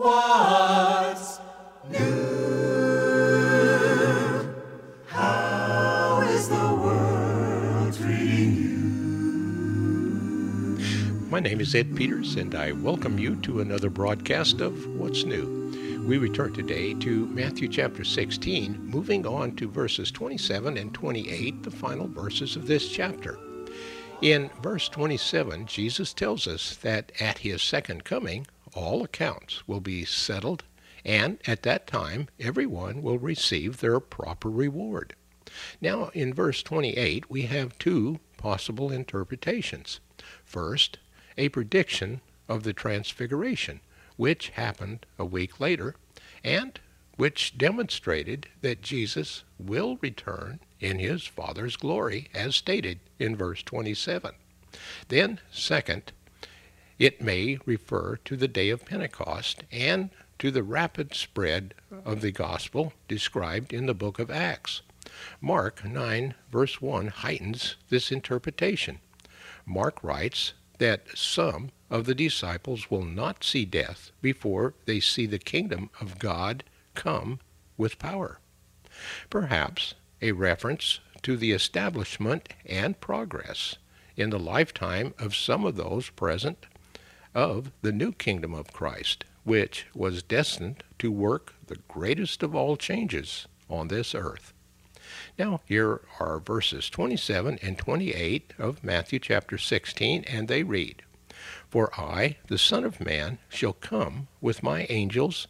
What's new? How is the world treating you? My name is Ed Peters, and I welcome you to another broadcast of What's New. We return today to Matthew chapter 16, moving on to verses 27 and 28, the final verses of this chapter. In verse 27, Jesus tells us that at his second coming, all accounts will be settled, and at that time, everyone will receive their proper reward. Now, in verse 28, we have two possible interpretations. First, a prediction of the Transfiguration, which happened a week later, and which demonstrated that Jesus will return in his Father's glory, as stated in verse 27. Then, second, it may refer to the day of Pentecost and to the rapid spread of the gospel described in the book of Acts. Mark 9, verse 1 heightens this interpretation. Mark writes that some of the disciples will not see death before they see the kingdom of God come with power. Perhaps a reference to the establishment and progress in the lifetime of some of those present of the new kingdom of Christ, which was destined to work the greatest of all changes on this earth. Now, here are verses 27 and 28 of Matthew chapter 16, and they read For I, the Son of Man, shall come with my angels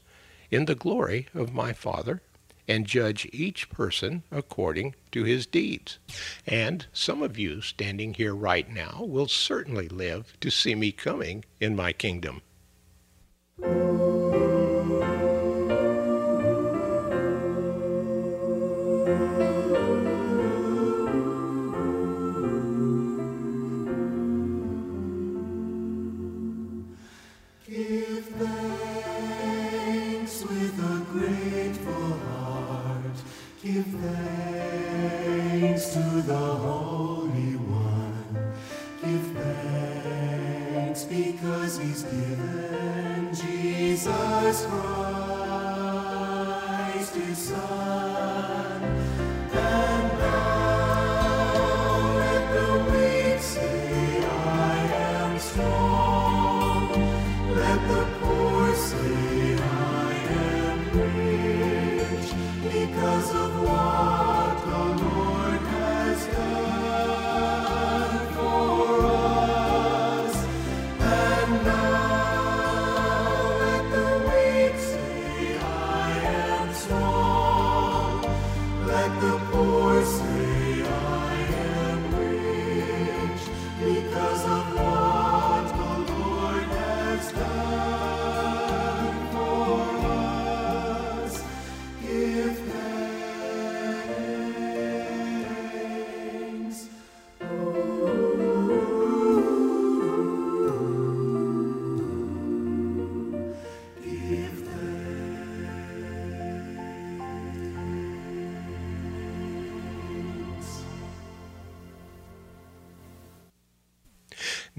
in the glory of my Father and judge each person according to his deeds. And some of you standing here right now will certainly live to see me coming in my kingdom. Give thanks with a grateful heart. Give thanks to the Holy One. Give thanks because He's given Jesus Christ,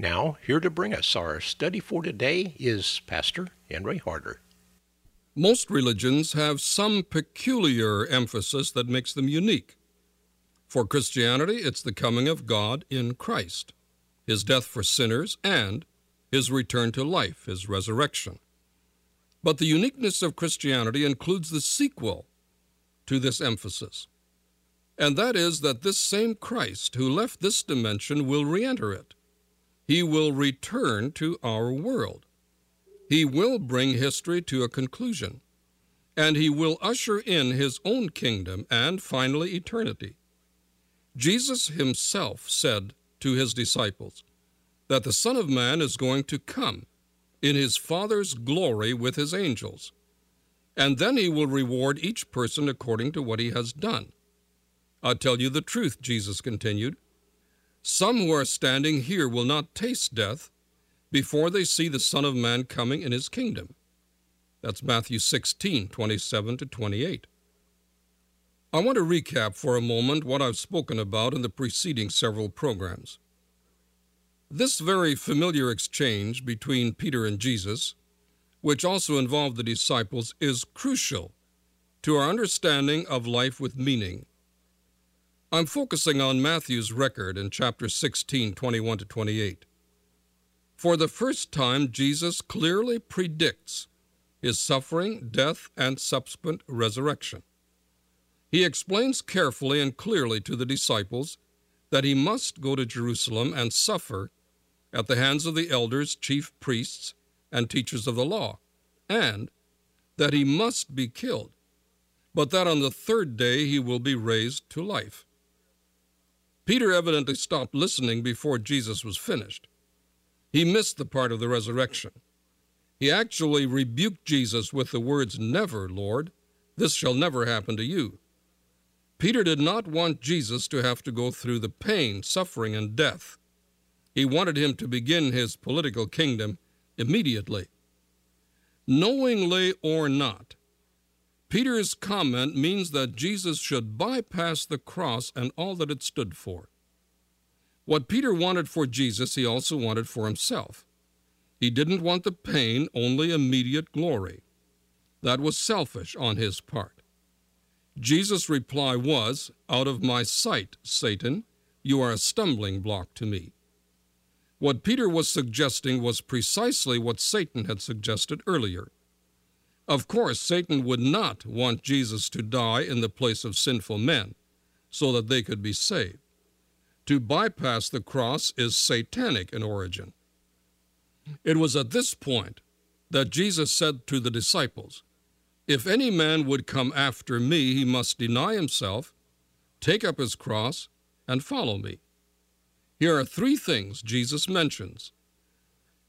Now, here to bring us our study for today is Pastor Henry Harder. Most religions have some peculiar emphasis that makes them unique. For Christianity, it's the coming of God in Christ, his death for sinners, and his return to life, his resurrection. But the uniqueness of Christianity includes the sequel to this emphasis, and that is that this same Christ who left this dimension will re enter it. He will return to our world. He will bring history to a conclusion, and he will usher in his own kingdom and finally eternity. Jesus himself said to his disciples that the Son of Man is going to come in his Father's glory with his angels, and then he will reward each person according to what he has done. I'll tell you the truth, Jesus continued. Some who are standing here will not taste death before they see the Son of Man coming in his kingdom. That's Matthew 16, 27 to 28. I want to recap for a moment what I've spoken about in the preceding several programs. This very familiar exchange between Peter and Jesus which also involved the disciples, is crucial to our understanding of life with meaning. I'm focusing on Matthew's record in chapter 16, 21 to 28. For the first time, Jesus clearly predicts his suffering, death, and subsequent resurrection. He explains carefully and clearly to the disciples that he must go to Jerusalem and suffer at the hands of the elders, chief priests, and teachers of the law, and that he must be killed, but that on the third day he will be raised to life. Peter evidently stopped listening before Jesus was finished. He missed the part of the resurrection. He actually rebuked Jesus with the words, Never, Lord, this shall never happen to you. Peter did not want Jesus to have to go through the pain, suffering, and death. He wanted him to begin his political kingdom immediately. Knowingly or not, Peter's comment means that Jesus should bypass the cross and all that it stood for. What Peter wanted for Jesus, he also wanted for himself. He didn't want the pain, only immediate glory. That was selfish on his part. Jesus' reply was, Out of my sight, Satan, you are a stumbling block to me. What Peter was suggesting was precisely what Satan had suggested earlier. Of course, Satan would not want Jesus to die in the place of sinful men so that they could be saved. To bypass the cross is satanic in origin. It was at this point that Jesus said to the disciples, if any man would come after me, he must deny himself, take up his cross, and follow me. Here are three things Jesus mentions,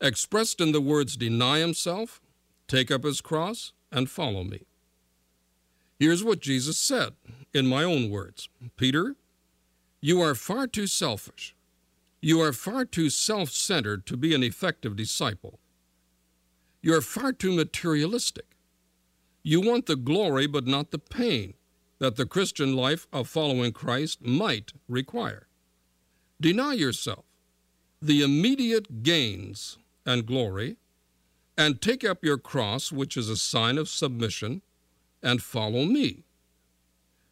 expressed in the words deny himself, take up his cross, and follow me. Here's what Jesus said in my own words Peter, you are far too selfish. You are far too self centered to be an effective disciple. You are far too materialistic. You want the glory, but not the pain that the Christian life of following Christ might require. Deny yourself the immediate gains and glory, and take up your cross, which is a sign of submission, and follow me.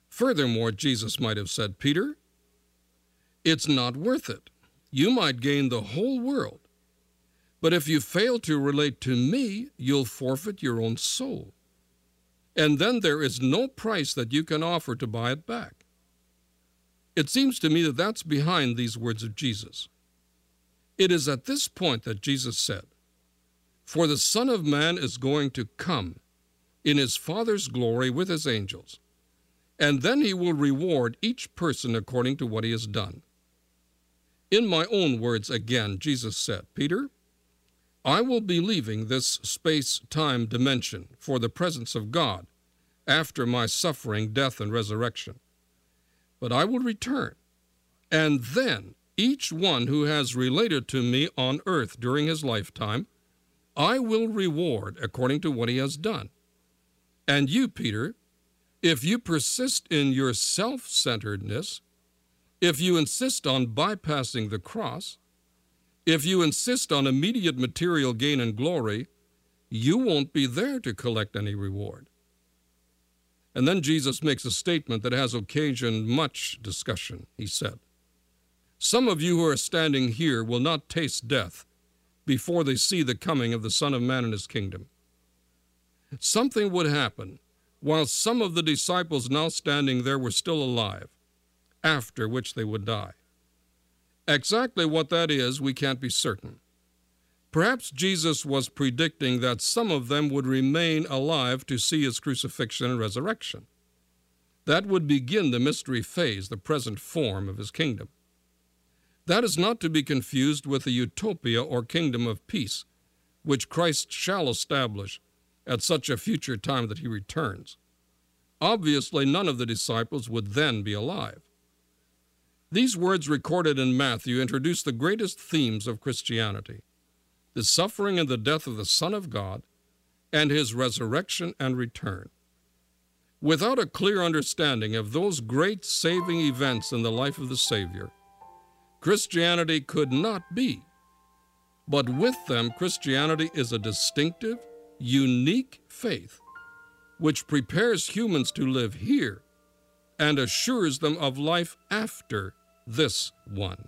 Furthermore, Jesus might have said, Peter, it's not worth it. You might gain the whole world, but if you fail to relate to me, you'll forfeit your own soul and then there is no price that you can offer to buy it back. It seems to me that that's behind these words of Jesus. It is at this point that Jesus said, For the Son of Man is going to come in his Father's glory with his angels, and then he will reward each person according to what he has done. In my own words again, Jesus said, Peter, I will be leaving this space time dimension for the presence of God after my suffering, death, and resurrection. But I will return, and then each one who has related to me on earth during his lifetime, I will reward according to what he has done. And you, Peter, if you persist in your self centeredness, if you insist on bypassing the cross, if you insist on immediate material gain and glory, you won't be there to collect any reward. And then Jesus makes a statement that has occasioned much discussion. He said, Some of you who are standing here will not taste death before they see the coming of the Son of Man in his kingdom. Something would happen while some of the disciples now standing there were still alive, after which they would die. Exactly what that is, we can't be certain. Perhaps Jesus was predicting that some of them would remain alive to see his crucifixion and resurrection. That would begin the mystery phase, the present form of his kingdom. That is not to be confused with the utopia or kingdom of peace, which Christ shall establish at such a future time that he returns. Obviously, none of the disciples would then be alive. These words recorded in Matthew introduce the greatest themes of Christianity the suffering and the death of the Son of God and his resurrection and return. Without a clear understanding of those great saving events in the life of the Savior, Christianity could not be. But with them, Christianity is a distinctive, unique faith which prepares humans to live here and assures them of life after this one.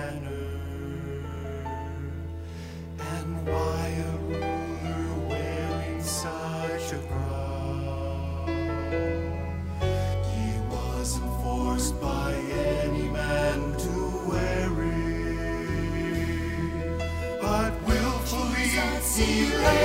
see you later.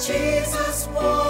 Jesus was.